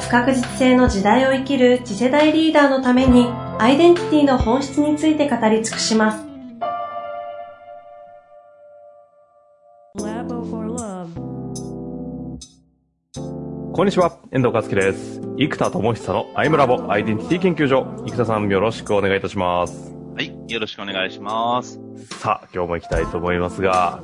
不確実性の時代を生きる次世代リーダーのためにアイデンティティの本質について語り尽くします。こんにちは、遠藤和樹です。生田智久のアイムラボアイデンティティ研究所。生田さんよろしくお願いいたします。はい、よろしくお願いします。さあ、今日も行きたいと思いますが、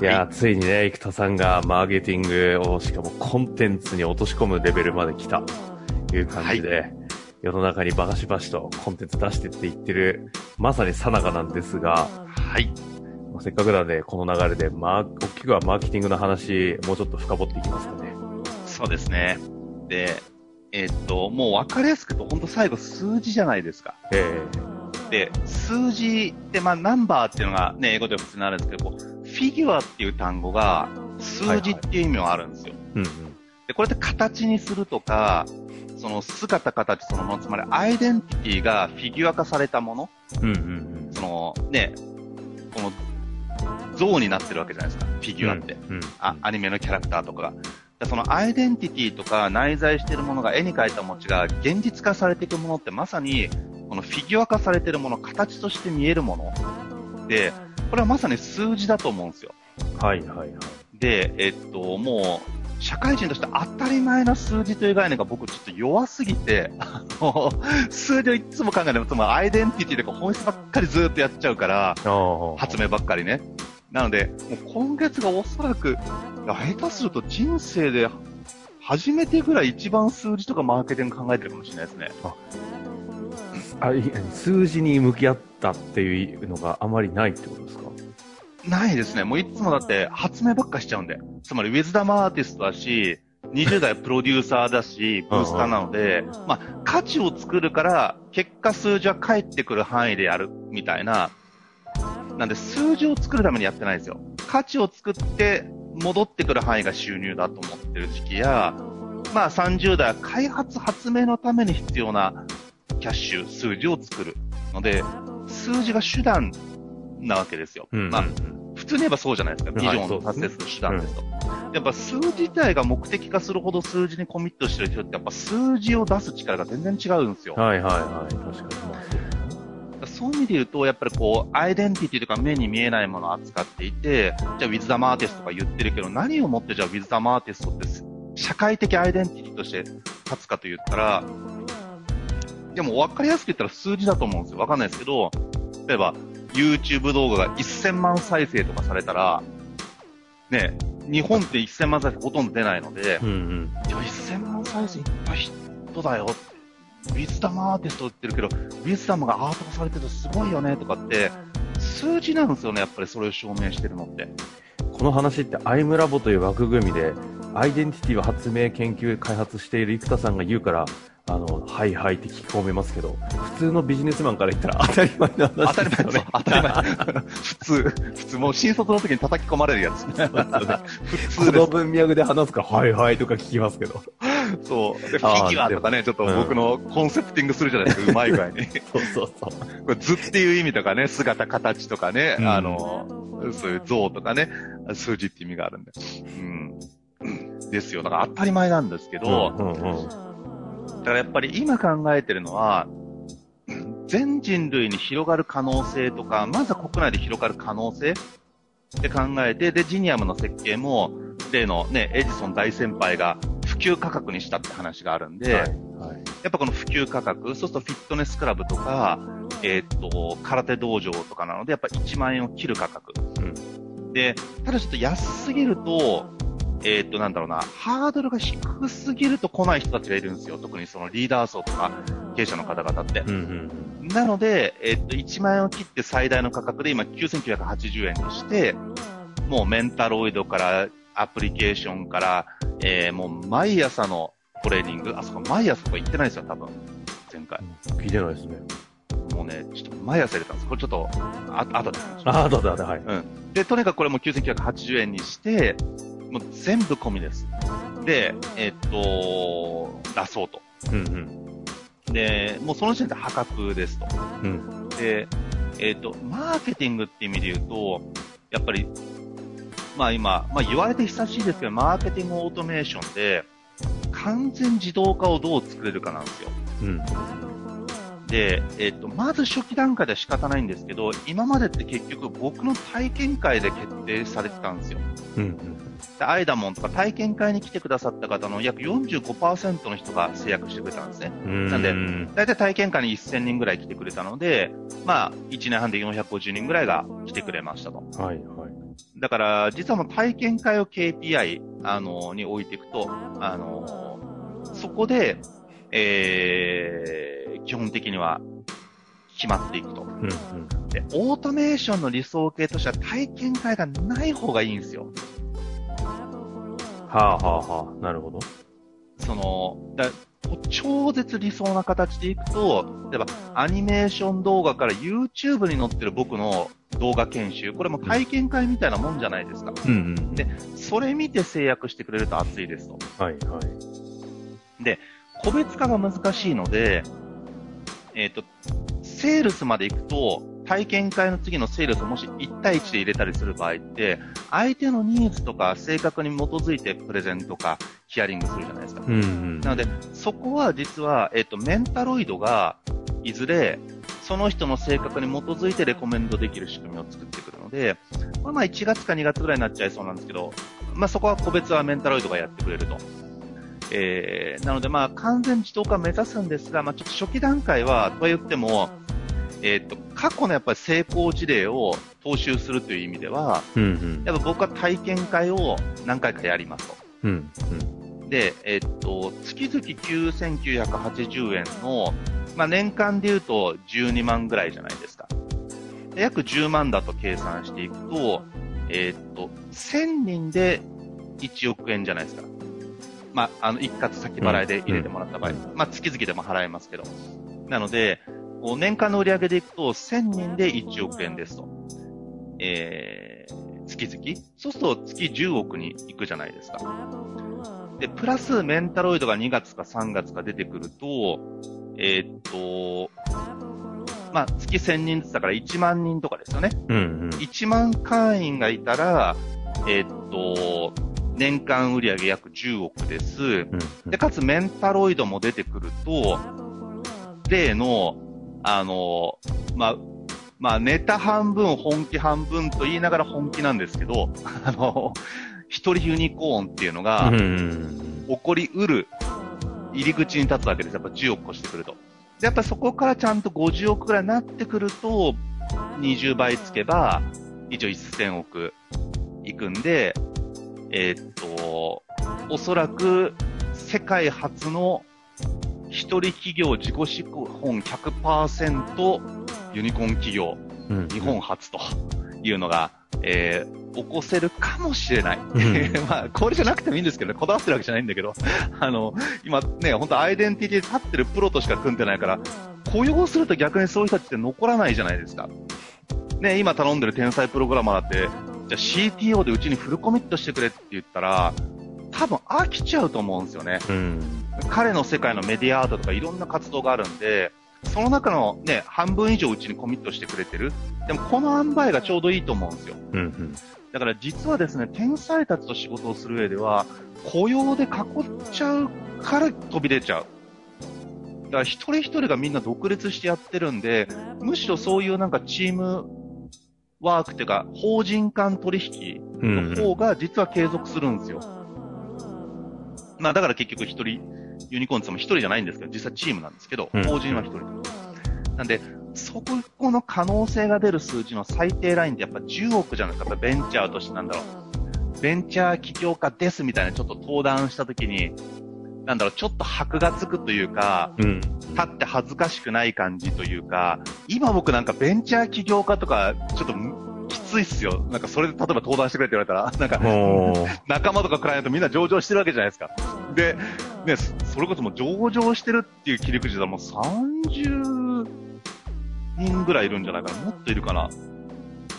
いや、はい、ついにね、生田さんがマーケティングをしかもコンテンツに落とし込むレベルまで来たという感じで、はい、世の中にバカシバシとコンテンツ出してって言ってる、まさにさなかなんですが、はい。せっかくなんで、この流れで、まあ、大きくはマーケティングの話、もうちょっと深掘っていきますかね。そうですね。で、えー、っと、もう分かりやすくと、本当最後数字じゃないですか。えーで、数字って、まあ、ナンバーっていうのがね、英語では普通になるんですけど、フィギュアっていう単語が、数字っていう意味があるんですよ。で、これって形にするとか、その姿形そのもの、つまりアイデンティティがフィギュア化されたもの、うんうんうん、そのね、この像になってるわけじゃないですか、フィギュアって。うんうん、あアニメのキャラクターとかが。そのアイデンティティとか内在しているものが絵に描いた餅が現実化されていくものってまさにこのフィギュア化されているもの、形として見えるもので、これはまさに数字だと思うんですよ。はいはいはい。で、えっと、もう、社会人として当たり前な数字という概念が僕ちょっと弱すぎて、あの、数字をいつも考えても、つまりアイデンティティとか本質ばっかりずっとやっちゃうから、発明ばっかりね。なので、もう今月がおそらく、下手すると人生で初めてぐらい一番数字とかマーケティング考えてるかもしれないですね。あ数字に向き合ったっていうのがあまりないってことですか？ないですね。もういつもだって発明ばっかしちゃうんで。つまりウィズダムアーティストだし、20代プロデューサーだし、ブースターなので、まあ、価値を作るから、結果数字は返ってくる範囲でやる、みたいな。なんで、数字を作るためにやってないんですよ。価値を作って、戻ってくる範囲が収入だと思ってる時期や、まあ30代は開発発明のために必要なキャッシュ、数字を作るので、数字が手段なわけですよ。うんうん、まあ、普通に言えばそうじゃないですか。ビジョンを達成する手段ですと。やっぱ数字自体が目的化するほど数字にコミットしてる人ってやっぱ数字を出す力が全然違うんですよ。はいはいはい。確かに。そういう意味で言うと、やっぱりこう、アイデンティティとか目に見えないものを扱っていて、じゃあ、ウィズ・ザ・マーティストとか言ってるけど、何をもってじゃあ、ウィズ・ザ・マーティストって社会的アイデンティティとして立つかと言ったら、でも分かりやすく言ったら数字だと思うんですよ。分かんないですけど、例えば YouTube 動画が1000万再生とかされたら、ね、日本って1000万再生ほとんど出ないので、うんうん、でも1000万再生いっぱい人だよ。ウィズダムアーティストって言ってるけど、ウィズダムがアート化されてるとすごいよねとかって、数字なんですよね、やっぱりそれを証明してるのって。この話ってアイムラボという枠組みで、アイデンティティを発明研究開発している生田さんが言うから、あの、はいはいって聞き込めますけど、普通のビジネスマンから言ったら当たり前な話ですよね。当たり前、当たり前。普通、普通、もう新卒の時に叩き込まれるやつ。普通この文脈で話すから、はいはいとか聞きますけど。そう。フィギュアとかね、ちょっと僕のコンセプティングするじゃないですか、うまい具合に。そうそうそう。これ図っていう意味とかね、姿、形とかね、うん、あの、そういう像とかね、数字って意味があるんで。うん。ですよ。だから当たり前なんですけど、うんうんうんだからやっぱり今考えてるのは、全人類に広がる可能性とか、まずは国内で広がる可能性って考えて、で、ジニアムの設計も、例のね、エジソン大先輩が普及価格にしたって話があるんで、はいはい、やっぱこの普及価格、そうするとフィットネスクラブとか、えー、っと、空手道場とかなので、やっぱ1万円を切る価格。うん、で、ただちょっと安すぎると、えっ、と、なんだろうな、ハードルが低すぎると来ない人たちがいるんですよ。特にそのリーダー層とか経営者の方々って。うんうん、なので、えっ、と、1万円を切って最大の価格で今9980円にして、もうメンタロイドからアプリケーションから、えー、もう毎朝のトレーニング、あそこ毎朝とか行ってないですよ、多分。前回。聞いてないですね。もうね、ちょっと毎朝入れたんです。これちょっと、あ、後で。あ、だだだ、はい。うん。で、とにかくこれも9980円にして、もう全部込みです。で、えっと、出そうと。うんで、もうその時点で破格ですと。うん。うん。で、えっ、と、マーケティングって意味で言うと、やっぱり、まあ今、まあ言われて久しいですけど、マーケティングオートメーションで、完全自動化をどう作れるかなんですよ。うん。で、えっ、と、まず初期段階では仕方ないんですけど、今までって結局僕の体験会で決定されてたんですよ。うん。でアイダモンとか体験会に来てくださった方の約45%の人が制約してくれたんですね。うん。なんでうん。大体体験会に1000人ぐらい来てくれたので、まあ、1年半で450人ぐらいが来てくれましたと。はい、はい。だから、実はもう体験会を KPI、あの、に置いていくと、あの、そこで、えー、基本的には決まっていくと。うん。うん。で、オートメーションの理想形としては体験会がない方がいいんですよ。はあ、はあ、はあ。なるほど。その、だ超絶理想な形でいくと、例えばアニメーション動画から YouTube に載ってる僕の動画研修、これも体験会みたいなもんじゃないですか。うん。うん。でそれ見て制約してくれると熱いですと。はい、はい。個別化が難しいので、えっ、と、セールスまで行くと、体験会の次のセールスをもし1対1で入れたりする場合って、相手のニーズとか性格に基づいてプレゼンとかヒアリングするじゃないですか。うん。うん。なので、そこは実は、えっ、と、メンタロイドが、いずれ、その人の性格に基づいてレコメンドできる仕組みを作ってくるので、まあまあ1月か2月ぐらいになっちゃいそうなんですけど、まあそこは個別はメンタロイドがやってくれると。えー、なのでまあ完全自動化を目指すんですが、まあちょっと初期段階は、とは言っても、えっ、と、過去のやっぱり成功事例を踏襲するという意味では、うん。うん。やっぱ僕は体験会を何回かやりますと。うん。うん。で、えっと、月々9980円の、まあ、年間で言うと12万ぐらいじゃないですか。で約10万だと計算していくと、えっと、1000人で1億円じゃないですか。まあ、あの、一括先払いで入れてもらった場合、うんまあ、月々でも払えますけど。なので、こう年間の売り上げでいくと、1000人で1億円ですと。えー、月々そうすると月10億に行くじゃないですか。で、プラスメンタロイドが2月か3月か出てくると、えーっと、まあ、月1000人ずつだから1万人とかですよね。うん。うん。1万会員がいたら、えーっと、年間売上約10億です。うん。で、かつメンタロイドも出てくると、例の、あの、まあ、まあ、ネタ半分、本気半分と言いながら本気なんですけど、あの、一人ユニコーンっていうのが、うん。起こりうる入り口に立つわけです。やっぱ10億越してくると。で、やっぱそこからちゃんと50億くらいになってくると、20倍つけば、一応1000億いくんで、えーっと、おそらく世界初の一人企業自己資本100%ユニコーン企業うん。日本初というのが、えー起こせるかもしれない。ん まあ、これじゃなくてもいいんですけどね、こだわってるわけじゃないんだけど、あの、今ね、本当アイデンティティで立ってるプロとしか組んでないから、雇用すると逆にそういう人たちって残らないじゃないですか。ね、今頼んでる天才プログラマーだって、じゃあ CTO でうちにフルコミットしてくれって言ったら、多分飽きちゃうと思うんですよね。うん。彼の世界のメディアアートとかいろんな活動があるんで、その中のね、半分以上うちにコミットしてくれてる。でもこの塩梅がちょうどいいと思うんですよ。うん。だから実はですね、天才たちと仕事をする上では、雇用で囲っちゃうから飛び出ちゃう。だから一人一人がみんな独立してやってるんで、むしろそういうなんかチームワークっていうか、法人間取引うん。の方が実は継続するんですよ。まあだから結局一人、ユニコーンって言っても一人じゃないんですけど、実際チームなんですけど、うん法人は一人。なんで、そこの可能性が出る数字の最低ラインってやっぱ10億じゃないですか。ベンチャーとしてなんだろう。ベンチャー起業家ですみたいなちょっと登壇したときに、なんだろう、ちょっと箔がつくというか、うん。立って恥ずかしくない感じというか、今僕なんかベンチャー起業家とか、ちょっときついっすよ。なんかそれで例えば登壇してくれって言われたら、なんか。仲間とかクライアントみんな上場してるわけじゃないですか。で、ね、それこそもう上場してるっていう切り口だもう30人ぐらいいるんじゃないかな。もっといるかな。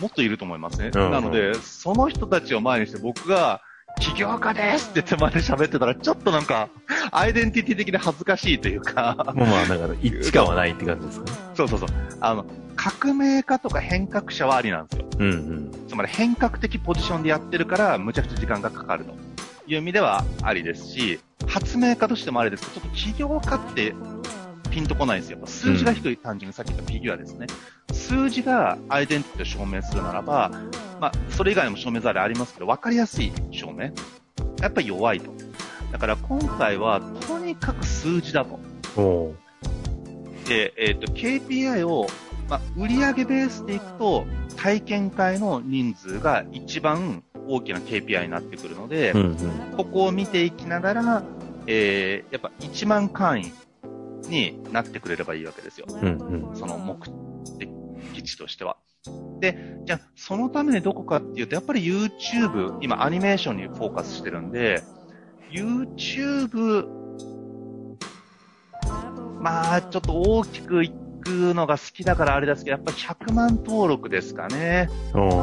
もっといると思いますね。うんうんなので、その人たちを前にして僕が、起業家ですって手前で喋ってたら、ちょっとなんか、アイデンティティ的に恥ずかしいというか、もうまあ、だから一致感はないって感じですかね。そうそうそう。あの、革命家とか変革者はありなんですよ。うんうん。つまり変革的ポジションでやってるから、むちゃくちゃ時間がかかるという意味ではありですし、発明家としてもありですけど、ちょっと起業家ってピンとこないんですよ。数字が低い、単純にさっき言ったフィギュアですね。数字がアイデンティティを証明するならば、まあ、それ以外にも証明材料ありますけど、分かりやすい証明。やっぱり弱いと。だから今回は、とにかく数字だと。で、えっ、と、KPI を、まあ、売上ベースでいくと、体験会の人数が一番大きな KPI になってくるので、うんうん。ここを見ていきながら、えー、やっぱ1万会員になってくれればいいわけですよ。うんうん。その目的地としては。で、じゃあ、そのためにどこかっていうと、やっぱり YouTube、今アニメーションにフォーカスしてるんで、YouTube、まあ、ちょっと大きくいくのが好きだからあれですけど、やっぱり100万登録ですかね。おーおー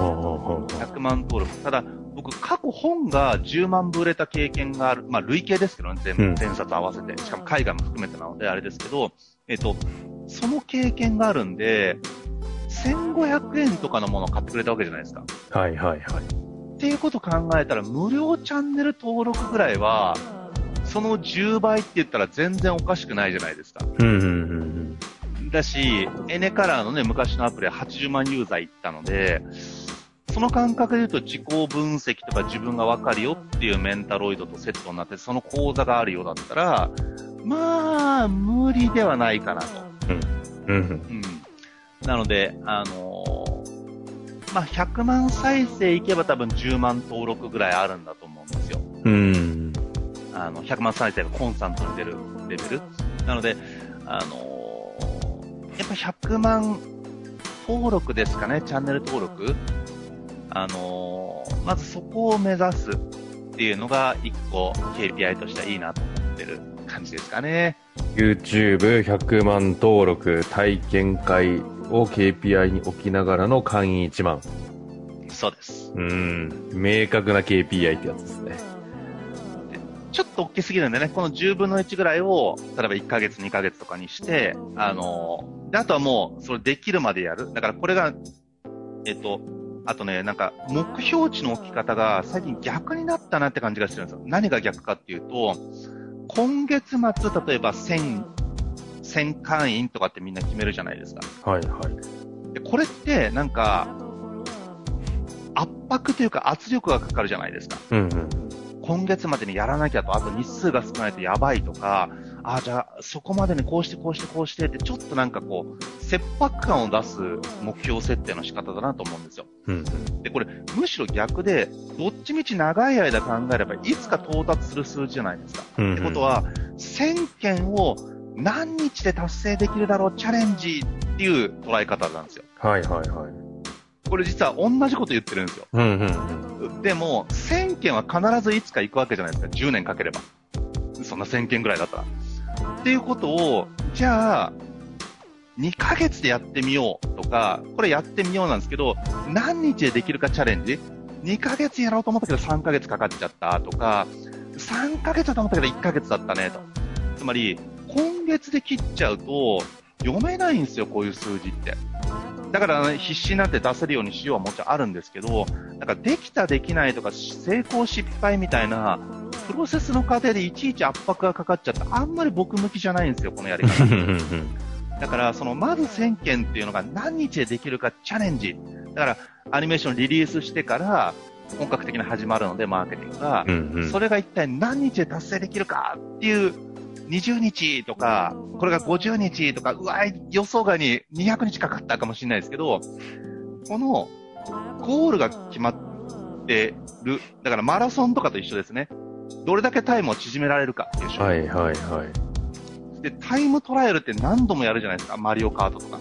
おー100万登録。ただ、僕、過去本が10万部売れた経験がある。まあ、累計ですけどね、全部、うん全冊合わせて。しかも海外も含めてなので、あれですけど、えっと、その経験があるんで、1500円とかのものを買ってくれたわけじゃないですか。はいはいはい。っていうことを考えたら、無料チャンネル登録ぐらいは、その10倍って言ったら全然おかしくないじゃないですか。うんうんうんだし、エネカラーのね、昔のアプリは80万ユーザーいったので、その感覚で言うと自己分析とか自分がわかるよっていうメンタロイドとセットになって、その講座があるようだったら、まあ、無理ではないかなと。うん。うんうん。なので、あのーまあ、100万再生いけば多分10万登録ぐらいあるんだと思うんですよ。うん。うん。あの、100万再生がコンスタントに出るレベル。なので、あのーやっぱ100万登録ですかね、チャンネル登録。あのーまずそこを目指すっていうのが一個 KPI としてはいいなと思ってる感じですかね。YouTube100 万登録体験会を KPI に置きながらの会員1万。そうです。うん。明確な KPI ってやつですね。ちょっと大きすぎるんでね、この10分の1ぐらいを、例えば1ヶ月、2ヶ月とかにして、あのーで、あとはもう、それできるまでやる。だからこれが、えっと、あとね、なんか、目標値の置き方が最近逆になったなって感じがしてるんですよ。何が逆かっていうと、今月末、例えば1000、1000会員とかってみんな決めるじゃないですか。はいはい。で、これって、なんか、圧迫というか圧力がかかるじゃないですか。うんうん。今月までにやらなきゃと、あと日数が少ないとやばいとか、あじゃあ、そこまでにこうしてこうしてこうしてって、ちょっとなんかこう、切迫感を出す目標設定の仕方だなと思うんですよ。うんで、これ、むしろ逆で、どっちみち長い間考えれば、いつか到達する数字じゃないですか。うん。うんってこと、は、1000件を何日で達成できるだろう、チャレンジっていう捉え方なんですよ。はいはいはい。これ実は同じこと言ってるんですよ。うんうんでも、1000件は必ずいつか行くわけじゃないですか。10年かければ。そんな1000件ぐらいだったら。っていうことを、じゃあ、2ヶ月でやってみようとか、これやってみようなんですけど、何日でできるかチャレンジ ?2 ヶ月やろうと思ったけど3ヶ月かかっちゃったとか、3ヶ月だと思ったけど1ヶ月だったねと。つまり、今月で切っちゃうと、読めないんですよ、こういう数字って。だから、ね、必死になって出せるようにしようはもちろんあるんですけど、なんかできたできないとか成功失敗みたいなプロセスの過程でいちいち圧迫がかかっちゃってあんまり僕向きじゃないんですよ、このやり方。だから、そのまず1000件っていうのが何日でできるかチャレンジ。だから、アニメーションリリースしてから本格的に始まるので、マーケティングが。うんうん。それが一体何日で達成できるかっていう、20日とか、これが50日とか、うわ、予想外に200日かかったかもしれないですけど、このゴールが決まってる。だからマラソンとかと一緒ですね。どれだけタイムを縮められるかっていう勝負はいはいはい。で、タイムトライアルって何度もやるじゃないですか。マリオカートとか。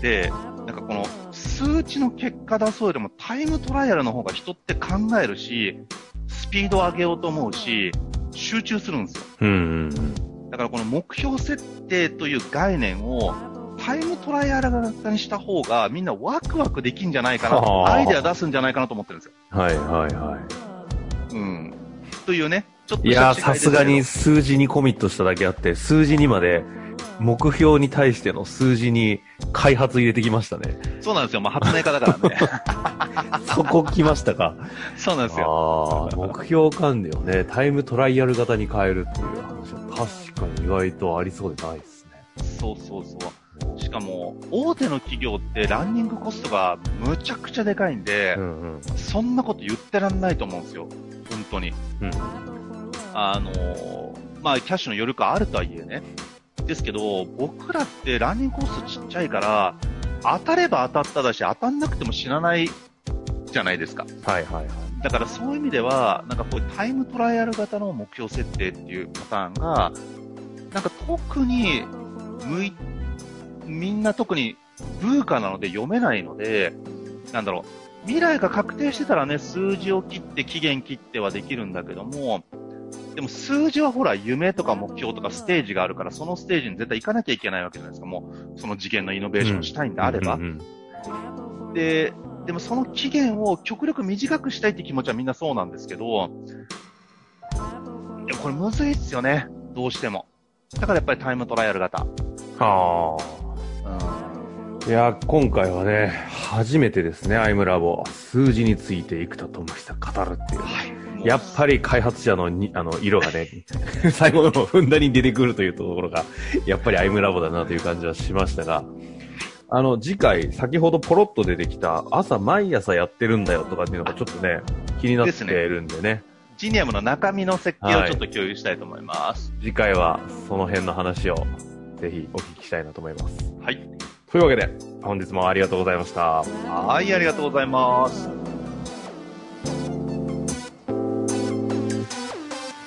で、なんかこの数値の結果出そうよりもタイムトライアルの方が人って考えるし、スピードを上げようと思うし、集中するんですよ。うんうんだからこの目標設定という概念をタイムトライアル型にした方がみんなワクワクできんじゃないかなはあアイデア出すんじゃないかなと思ってるんですよ。うん。はいはいはうん。というね、ちょっとい。いやさすがに数字にコミットしただけあって、数字にまで、目標に対しての数字に開発入れてきましたね。そうなんですよ。まあ、発明家だからね。そこ来ましたか。そうなんですよ。ああ、目標管理をね、タイムトライアル型に変えるっていう話は確かに意外とありそうでないですね。そうそうそう。しかも、大手の企業ってランニングコストがむちゃくちゃでかいんで、うんうん。そんなこと言ってらんないと思うんですよ。本当に。うん。あのーまあ、キャッシュの余力あるとはいえね。ですけど、僕らってランニングコストちっちゃいから、当たれば当たっただし、当たんなくても死なないじゃないですか。はいはいはい。だからそういう意味では、なんかこうタイムトライアル型の目標設定っていうパターンが、なんか特に向い、みんな特にブーカなので読めないので、なんだろう、未来が確定してたらね、数字を切って期限切ってはできるんだけども、でも数字はほら夢とか目標とかステージがあるから、そのステージに絶対行かなきゃいけないわけじゃないですか。もう、その次元のイノベーションをしたいんであれば。うんうんで、でもその期限を極力短くしたいって気持ちはみんなそうなんですけど、でもこれむずいっすよね。どうしても。だからやっぱりタイムトライアル型。はうん。あ。いや、今回はね、初めてですね、アイムラボ。数字について生田智久語るっていう。はい。やっぱり開発者のに、あの、色がね、最後の方ふんだんに出てくるというところが、やっぱりアイムラボだなという感じはしましたが、あの、次回、先ほどポロッと出てきた、朝毎朝やってるんだよとかっていうのがちょっとね、気になってるんでね、ジニアムの中身の設計をちょっと共有したいと思います。次回はその辺の話を、ぜひお聞きしたいなと思います。はい。というわけで、本日もありがとうございました。はい、ありがとうございます。